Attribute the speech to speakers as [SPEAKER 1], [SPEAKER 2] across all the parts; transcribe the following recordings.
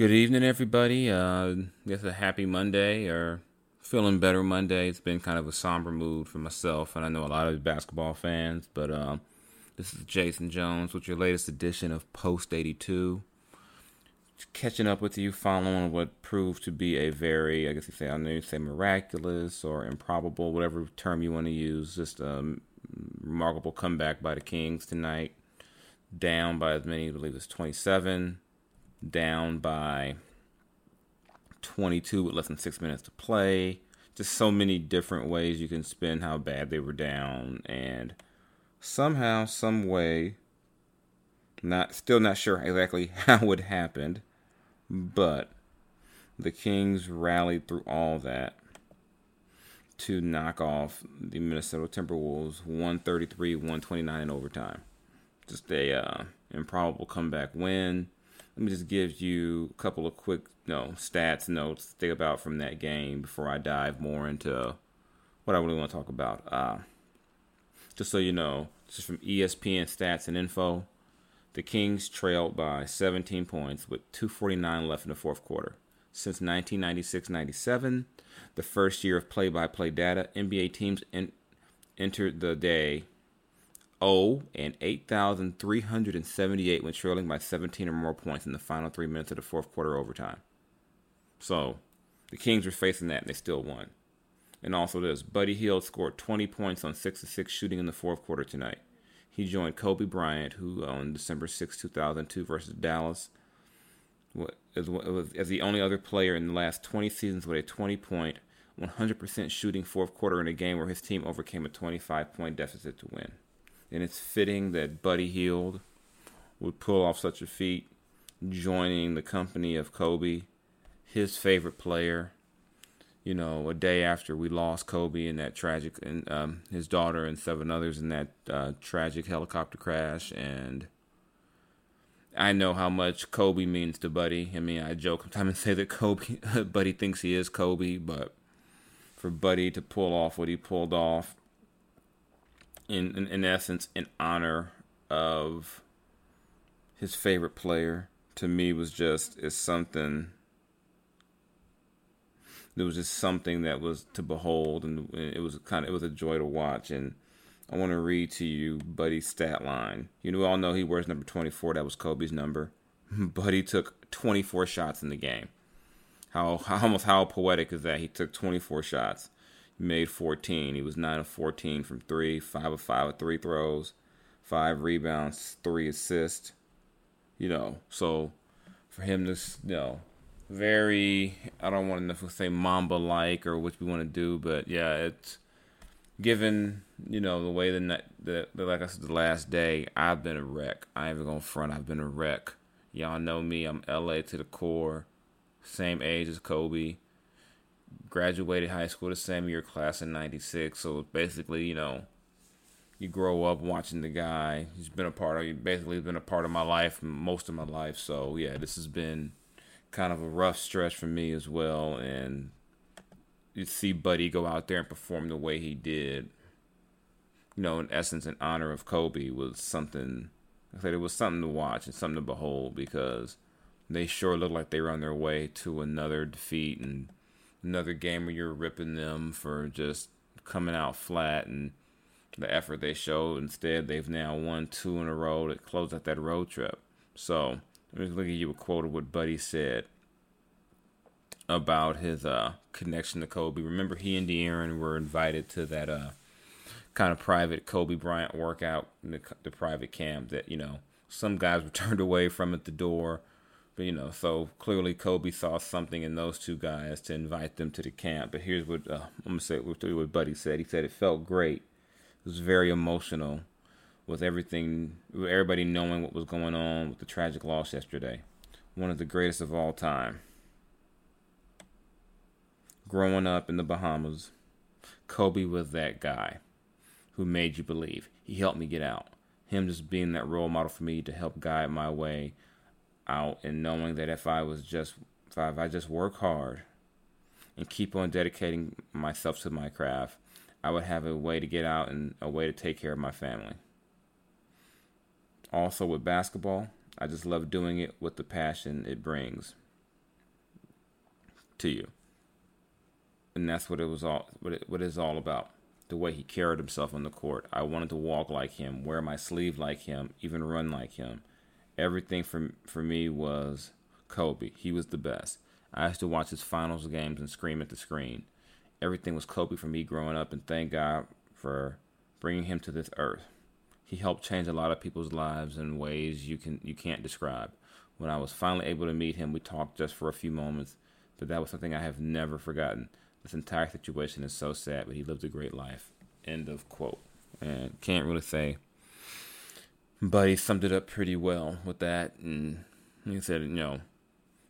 [SPEAKER 1] Good evening, everybody. Uh, guess a happy Monday or feeling better Monday. It's been kind of a somber mood for myself, and I know a lot of basketball fans. But um, this is Jason Jones with your latest edition of Post 82. Catching up with you, following what proved to be a very, I guess you say, I know you say miraculous or improbable, whatever term you want to use. Just a remarkable comeback by the Kings tonight. Down by as many, I believe it's 27 down by 22 with less than six minutes to play. Just so many different ways you can spin how bad they were down, and somehow, some way, not still not sure exactly how it happened, but the Kings rallied through all that to knock off the Minnesota Timberwolves 133-129 in overtime. Just a uh, improbable comeback win let me just give you a couple of quick you know, stats notes to think about from that game before I dive more into what I really want to talk about. Uh, just so you know, this is from ESPN Stats and Info. The Kings trailed by 17 points with 2:49 left in the fourth quarter. Since 1996-97, the first year of play-by-play data, NBA teams en- entered the day 0 and 8,378 when trailing by 17 or more points in the final three minutes of the fourth quarter overtime. So the Kings were facing that and they still won. And also this Buddy Hield scored 20 points on 6 6 shooting in the fourth quarter tonight. He joined Kobe Bryant, who uh, on December 6, 2002 versus Dallas, as the only other player in the last 20 seasons with a 20 point, 100% shooting fourth quarter in a game where his team overcame a 25 point deficit to win and it's fitting that Buddy Hield would pull off such a feat, joining the company of Kobe, his favorite player. You know, a day after we lost Kobe in that tragic, and um, his daughter and seven others in that uh, tragic helicopter crash, and I know how much Kobe means to Buddy. I mean, I joke sometimes and say that Kobe, Buddy thinks he is Kobe, but for Buddy to pull off what he pulled off in, in, in essence in honor of his favorite player to me was just is something it was just something that was to behold and it was kind of it was a joy to watch and I want to read to you Buddy's stat line. You know, we all know he wears number 24. That was Kobe's number. Buddy took 24 shots in the game. How, how almost how poetic is that? He took 24 shots made 14. He was 9 of 14 from 3, 5 of 5 with 3 throws, 5 rebounds, 3 assists. You know, so for him to, you know, very, I don't want to say Mamba like or what we want to do, but yeah, it's given, you know, the way the, the, the, like I said, the last day, I've been a wreck. I ain't even going to front, I've been a wreck. Y'all know me, I'm LA to the core, same age as Kobe graduated high school the same year class in 96 so basically you know you grow up watching the guy. He's been a part of basically been a part of my life most of my life. So yeah this has been kind of a rough stretch for me as well. And you see buddy go out there and perform the way he did you know in essence in honor of kobe was something i said it was something to watch and something to behold because they sure looked like they were on their way to another defeat and another game where you're ripping them for just coming out flat and the effort they showed. Instead, they've now won two in a row to close out that road trip. So let me look at you a quote of what Buddy said about his uh, connection to Kobe. Remember, he and De'Aaron were invited to that uh, kind of private Kobe Bryant workout, the, the private camp that you know some guys were turned away from at the door but you know, so clearly Kobe saw something in those two guys to invite them to the camp. But here's what uh, I'm gonna say. What Buddy said. He said it felt great. It was very emotional, with everything, with everybody knowing what was going on with the tragic loss yesterday. One of the greatest of all time. Growing up in the Bahamas, Kobe was that guy who made you believe. He helped me get out. Him just being that role model for me to help guide my way out and knowing that if I was just if I, if I just work hard and keep on dedicating myself to my craft, I would have a way to get out and a way to take care of my family. Also with basketball, I just love doing it with the passion it brings. to you. And that's what it was all what it, what it's all about. The way he carried himself on the court. I wanted to walk like him, wear my sleeve like him, even run like him. Everything for for me was Kobe. He was the best. I used to watch his finals games and scream at the screen. Everything was Kobe for me growing up, and thank God for bringing him to this earth. He helped change a lot of people's lives in ways you can you can't describe. When I was finally able to meet him, we talked just for a few moments, but that was something I have never forgotten. This entire situation is so sad, but he lived a great life. End of quote. And can't really say, but he summed it up pretty well with that. And he said, you know,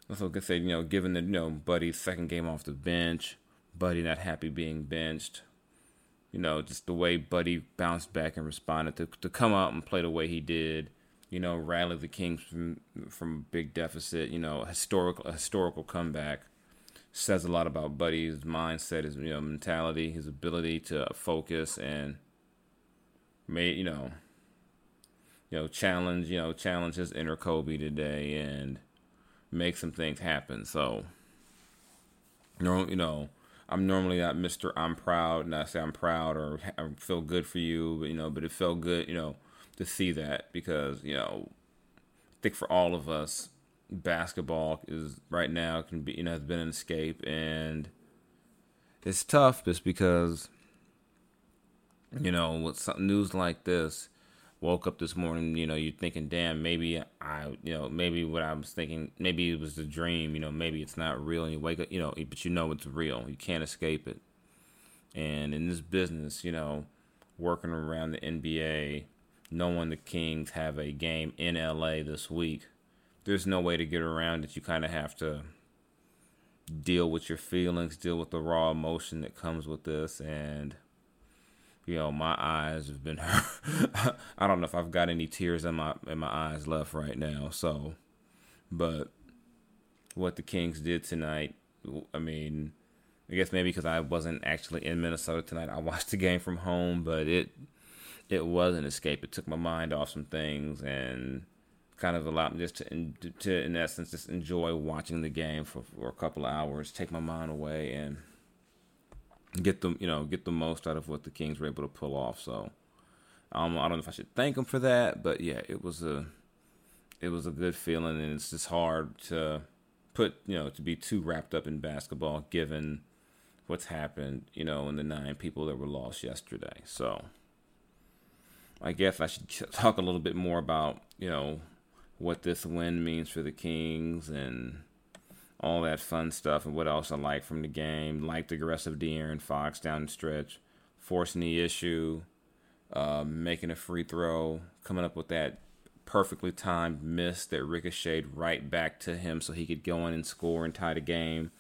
[SPEAKER 1] also could say, you know, given that you know Buddy's second game off the bench, Buddy not happy being benched, you know, just the way Buddy bounced back and responded to to come out and play the way he did, you know, rally the Kings from from a big deficit, you know, historical historical comeback says a lot about Buddy's mindset, his you know mentality, his ability to focus and made you know you know challenge you know challenge his inner Kobe today and make some things happen. So you know I'm normally not Mister I'm proud and I say I'm proud or I feel good for you, but, you know, but it felt good you know to see that because you know I think for all of us basketball is right now can be you know has been an escape and it's tough just because you know with some news like this woke up this morning you know you're thinking damn maybe i you know maybe what i was thinking maybe it was a dream you know maybe it's not real and you wake up you know but you know it's real you can't escape it and in this business you know working around the nba knowing the kings have a game in la this week there's no way to get around it. You kind of have to deal with your feelings, deal with the raw emotion that comes with this, and you know my eyes have been. I don't know if I've got any tears in my in my eyes left right now. So, but what the Kings did tonight, I mean, I guess maybe because I wasn't actually in Minnesota tonight, I watched the game from home, but it it was an escape. It took my mind off some things and kind of allowed me just to, in, to in essence, just enjoy watching the game for, for a couple of hours, take my mind away, and get the you know get the most out of what the Kings were able to pull off. So um, I don't know if I should thank them for that, but yeah, it was a it was a good feeling, and it's just hard to put you know to be too wrapped up in basketball given what's happened you know in the nine people that were lost yesterday. So. I guess I should talk a little bit more about, you know, what this win means for the Kings and all that fun stuff and what else I like from the game. Like the aggressive De'Aaron Fox down the stretch, forcing the issue, uh, making a free throw, coming up with that perfectly timed miss that ricocheted right back to him so he could go in and score and tie the game.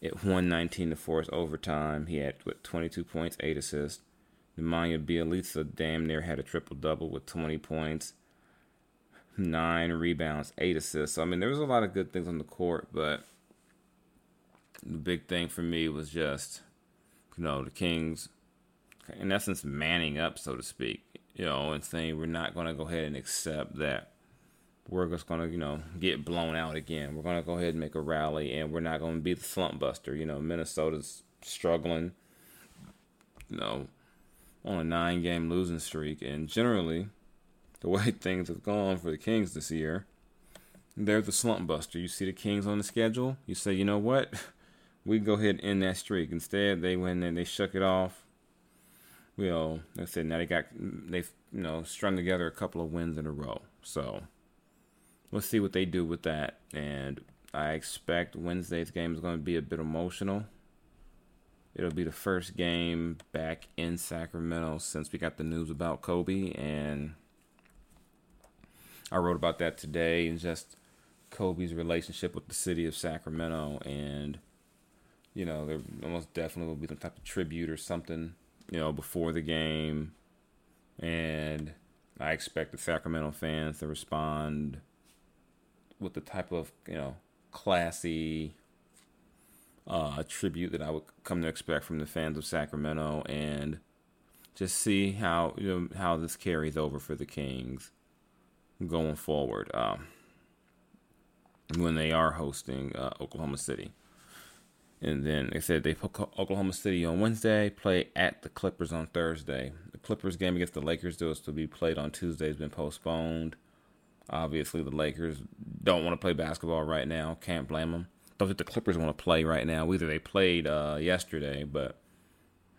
[SPEAKER 1] It won 19 to force overtime. He had what, 22 points, 8 assists. Nemanja Bjelica damn near had a triple double with 20 points nine rebounds, eight assists. So, I mean, there was a lot of good things on the court, but the big thing for me was just, you know, the Kings, in essence, manning up, so to speak, you know, and saying we're not going to go ahead and accept that we're just going to, you know, get blown out again. We're going to go ahead and make a rally, and we're not going to be the slump buster. You know, Minnesota's struggling, you know, on a nine game losing streak, and generally, the way things have gone for the Kings this year, they're the slump buster. You see the Kings on the schedule, you say, you know what? We go ahead and end that streak. Instead, they went and they shook it off. Know, like I said, now they got they've you know strung together a couple of wins in a row. So let's see what they do with that. And I expect Wednesday's game is going to be a bit emotional. It'll be the first game back in Sacramento since we got the news about Kobe and I wrote about that today and just Kobe's relationship with the city of Sacramento and you know there almost definitely will be some type of tribute or something you know before the game. And I expect the Sacramento fans to respond with the type of you know classy uh, tribute that I would come to expect from the fans of Sacramento and just see how you know how this carries over for the Kings going forward um, when they are hosting uh, Oklahoma City. And then they said they put Oklahoma City on Wednesday, play at the Clippers on Thursday. The Clippers game against the Lakers, though, is to be played on Tuesday, has been postponed. Obviously, the Lakers don't want to play basketball right now. Can't blame them. Don't think the Clippers want to play right now. Either they played uh, yesterday, but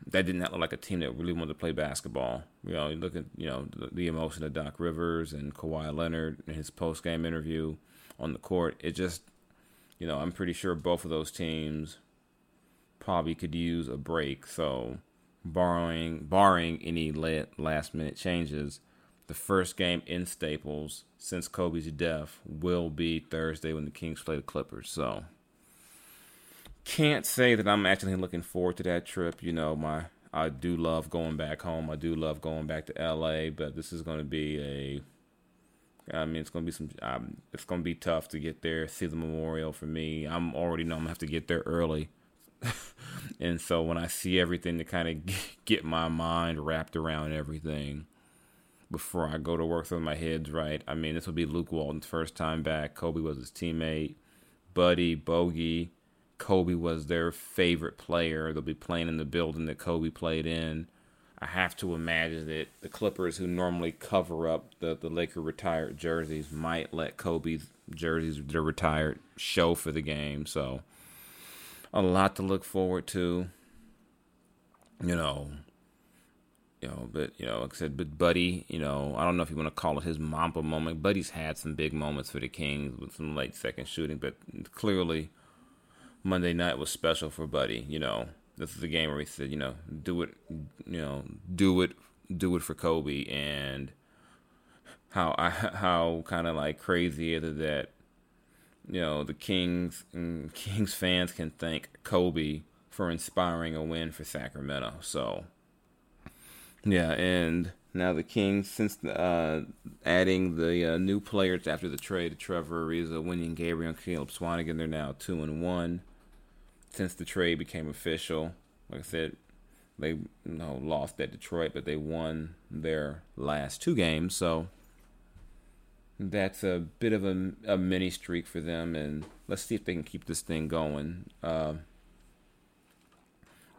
[SPEAKER 1] that did not look like a team that really wanted to play basketball. You know, you look at you know the, the emotion of Doc Rivers and Kawhi Leonard in his post game interview on the court. It just, you know, I'm pretty sure both of those teams probably could use a break. So, barring barring any last minute changes, the first game in Staples since Kobe's death will be Thursday when the Kings play the Clippers. So, can't say that I'm actually looking forward to that trip. You know, my I do love going back home. I do love going back to LA, but this is going to be a I mean, it's gonna be some. Um, it's gonna be tough to get there, see the memorial for me. I'm already know I'm gonna have to get there early, and so when I see everything to kind of get my mind wrapped around everything before I go to work, so my head's right. I mean, this will be Luke Walton's first time back. Kobe was his teammate, buddy, bogey. Kobe was their favorite player. They'll be playing in the building that Kobe played in. I have to imagine that the Clippers, who normally cover up the, the Laker retired jerseys, might let Kobe's jerseys, the retired, show for the game. So, a lot to look forward to. You know, you know, but you know, like I said, but Buddy, you know, I don't know if you want to call it his Mamba moment. Buddy's had some big moments for the Kings with some late second shooting, but clearly Monday night was special for Buddy. You know, this is a game where he said, you know, do it, you know, do it, do it for Kobe, and how I how kind of like crazy is it that you know the Kings mm, Kings fans can thank Kobe for inspiring a win for Sacramento. So yeah, and now the Kings since uh, adding the uh, new players after the trade, Trevor Ariza, Wenyen Gabriel, and Caleb Swanigan, they're now two and one since the trade became official. Like I said, they you know, lost at Detroit, but they won their last two games. So that's a bit of a, a mini streak for them, and let's see if they can keep this thing going. Uh,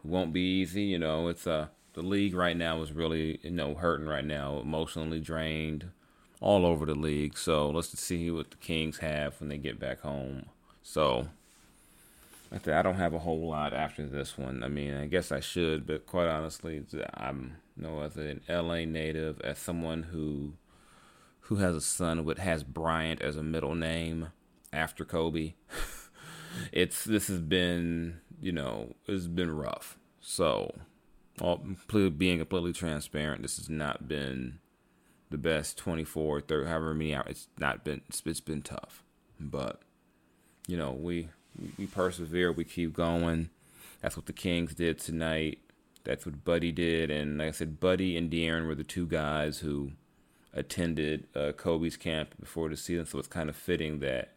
[SPEAKER 1] won't be easy, you know. It's uh, the league right now is really you know hurting right now, emotionally drained, all over the league. So let's see what the Kings have when they get back home. So I don't have a whole lot after this one. I mean, I guess I should, but quite honestly, I'm you know as an LA native, as someone who who has a son with has Bryant as a middle name after Kobe. it's this has been you know it's been rough. So, all, being completely transparent, this has not been the best 24, 30, however many hours. It's not been it's, it's been tough, but you know we we persevere, we keep going. That's what the Kings did tonight. That's what Buddy did, and like I said, Buddy and De'Aaron were the two guys who attended uh, Kobe's camp before the season, so it's kind of fitting that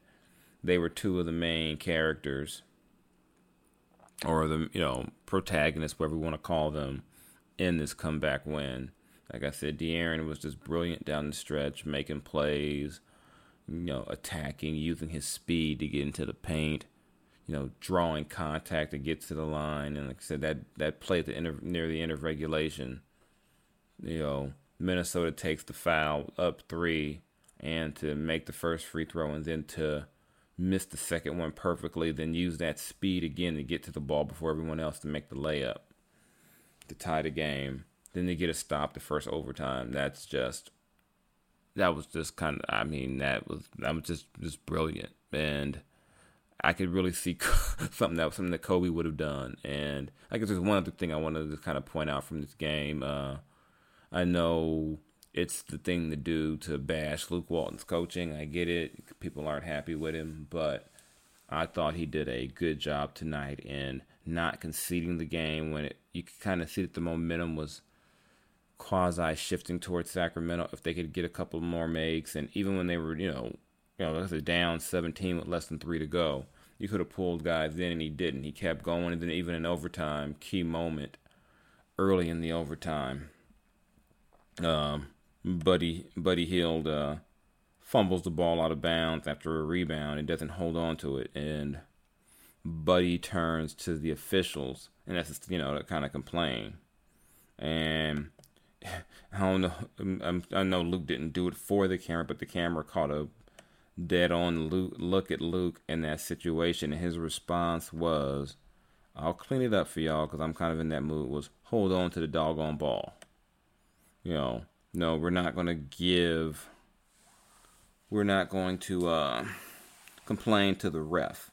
[SPEAKER 1] they were two of the main characters, or the you know protagonists, whatever you want to call them, in this comeback win. Like I said, De'Aaron was just brilliant down the stretch, making plays, you know, attacking, using his speed to get into the paint you know, drawing contact to get to the line. And like I said, that, that play at the end of, near the end of regulation, you know, Minnesota takes the foul up three and to make the first free throw and then to miss the second one perfectly, then use that speed again to get to the ball before everyone else to make the layup to tie the game. Then they get a stop the first overtime. That's just that was just kind of I mean that was that was just just brilliant and I could really see something that something that Kobe would have done. And I guess there's one other thing I wanted to kind of point out from this game. Uh, I know it's the thing to do to bash Luke Walton's coaching. I get it. People aren't happy with him, but I thought he did a good job tonight in not conceding the game when it, you could kind of see that the momentum was quasi shifting towards Sacramento. If they could get a couple more makes, and even when they were, you know, you know, they're down 17 with less than three to go you could have pulled guys in and he didn't. He kept going, and then even in overtime, key moment early in the overtime, um, Buddy Buddy Hield uh, fumbles the ball out of bounds after a rebound and doesn't hold on to it, and Buddy turns to the officials and that's you know to kind of complain, and I don't know. Um, i know Luke didn't do it for the camera, but the camera caught a dead on Luke, look at Luke in that situation, and his response was, "I'll clean it up for y'all because I'm kind of in that mood." Was hold on to the doggone ball. You know, no, we're not going to give. We're not going to uh, complain to the ref.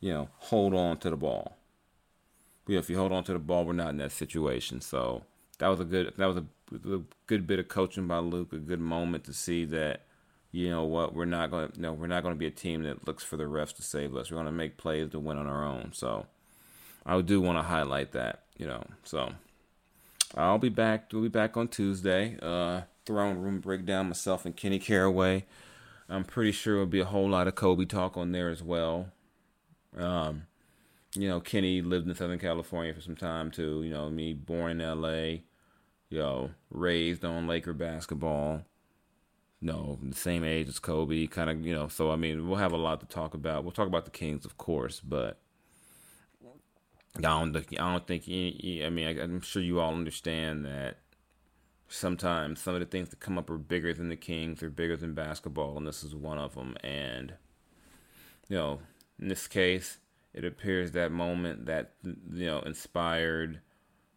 [SPEAKER 1] You know, hold on to the ball. You know, if you hold on to the ball, we're not in that situation. So that was a good that was a, a good bit of coaching by Luke. A good moment to see that you know what we're not going to no we're not going to be a team that looks for the refs to save us. We're going to make plays to win on our own. So I do want to highlight that. You know, so I'll be back. We'll be back on Tuesday. Uh, throne room breakdown. Myself and Kenny Caraway. I'm pretty sure it'll be a whole lot of Kobe talk on there as well. Um, you know, Kenny lived in Southern California for some time too. You know, me born in L.A you know, raised on Laker basketball. You know, the same age as Kobe, kind of, you know. So I mean, we'll have a lot to talk about. We'll talk about the Kings, of course, but I don't, I don't think. I mean, I'm sure you all understand that sometimes some of the things that come up are bigger than the Kings, they're bigger than basketball, and this is one of them. And you know, in this case, it appears that moment that you know inspired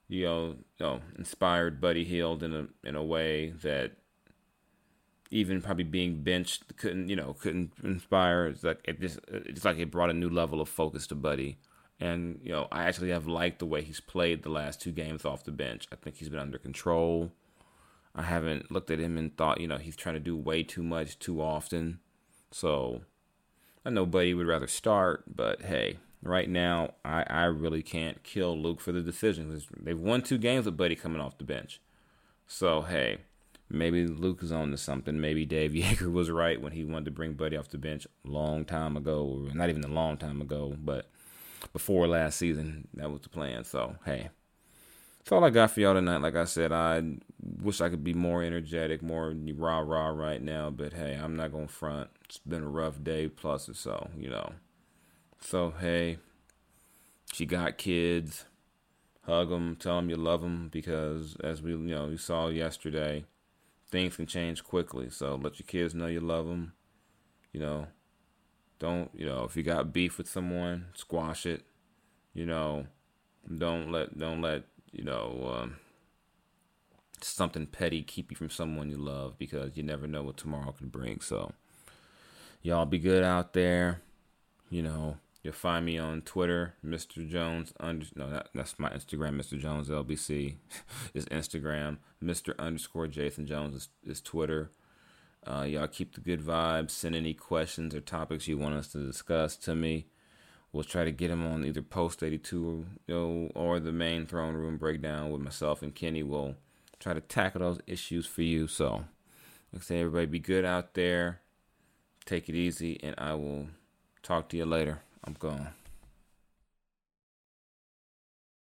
[SPEAKER 1] you know, you know, inspired Buddy Hield in a in a way that even probably being benched couldn't you know couldn't inspire. It's like it just it's like it brought a new level of focus to Buddy. And you know, I actually have liked the way he's played the last two games off the bench. I think he's been under control. I haven't looked at him and thought, you know, he's trying to do way too much too often. So I know Buddy would rather start, but hey, right now, I, I really can't kill Luke for the decision. They've won two games with Buddy coming off the bench. So, hey, maybe Luke is on to something. Maybe Dave Joerger was right when he wanted to bring Buddy off the bench a long time ago. or Not even a long time ago, but before last season, that was the plan. So, hey, that's all I got for y'all tonight. Like I said, I wish I could be more energetic, more rah rah right now, but hey, I'm not going to front. It's been a rough day plus or so, you know. So, hey, she got kids. Hug them, tell them you love them because, as we you know we saw yesterday, things can change quickly. So let your kids know you love them. You know, don't you know if you got beef with someone, squash it. You know, don't let don't let you know um, something petty keep you from someone you love because you never know what tomorrow can bring. So y'all be good out there. You know, You'll find me on Twitter, Mr. Jones. Under, no, that, that's my Instagram, Mr. Jones LBC. is Instagram. Mr. underscore Jason Jones is, is Twitter. Uh, y'all keep the good vibes. Send any questions or topics you want us to discuss to me. We'll try to get them on either Post 82 you know, or the main Throne Room Breakdown with myself and Kenny. We'll try to tackle those issues for you. So, like I say, everybody be good out there. Take it easy, and I will talk to you later. I'm gone.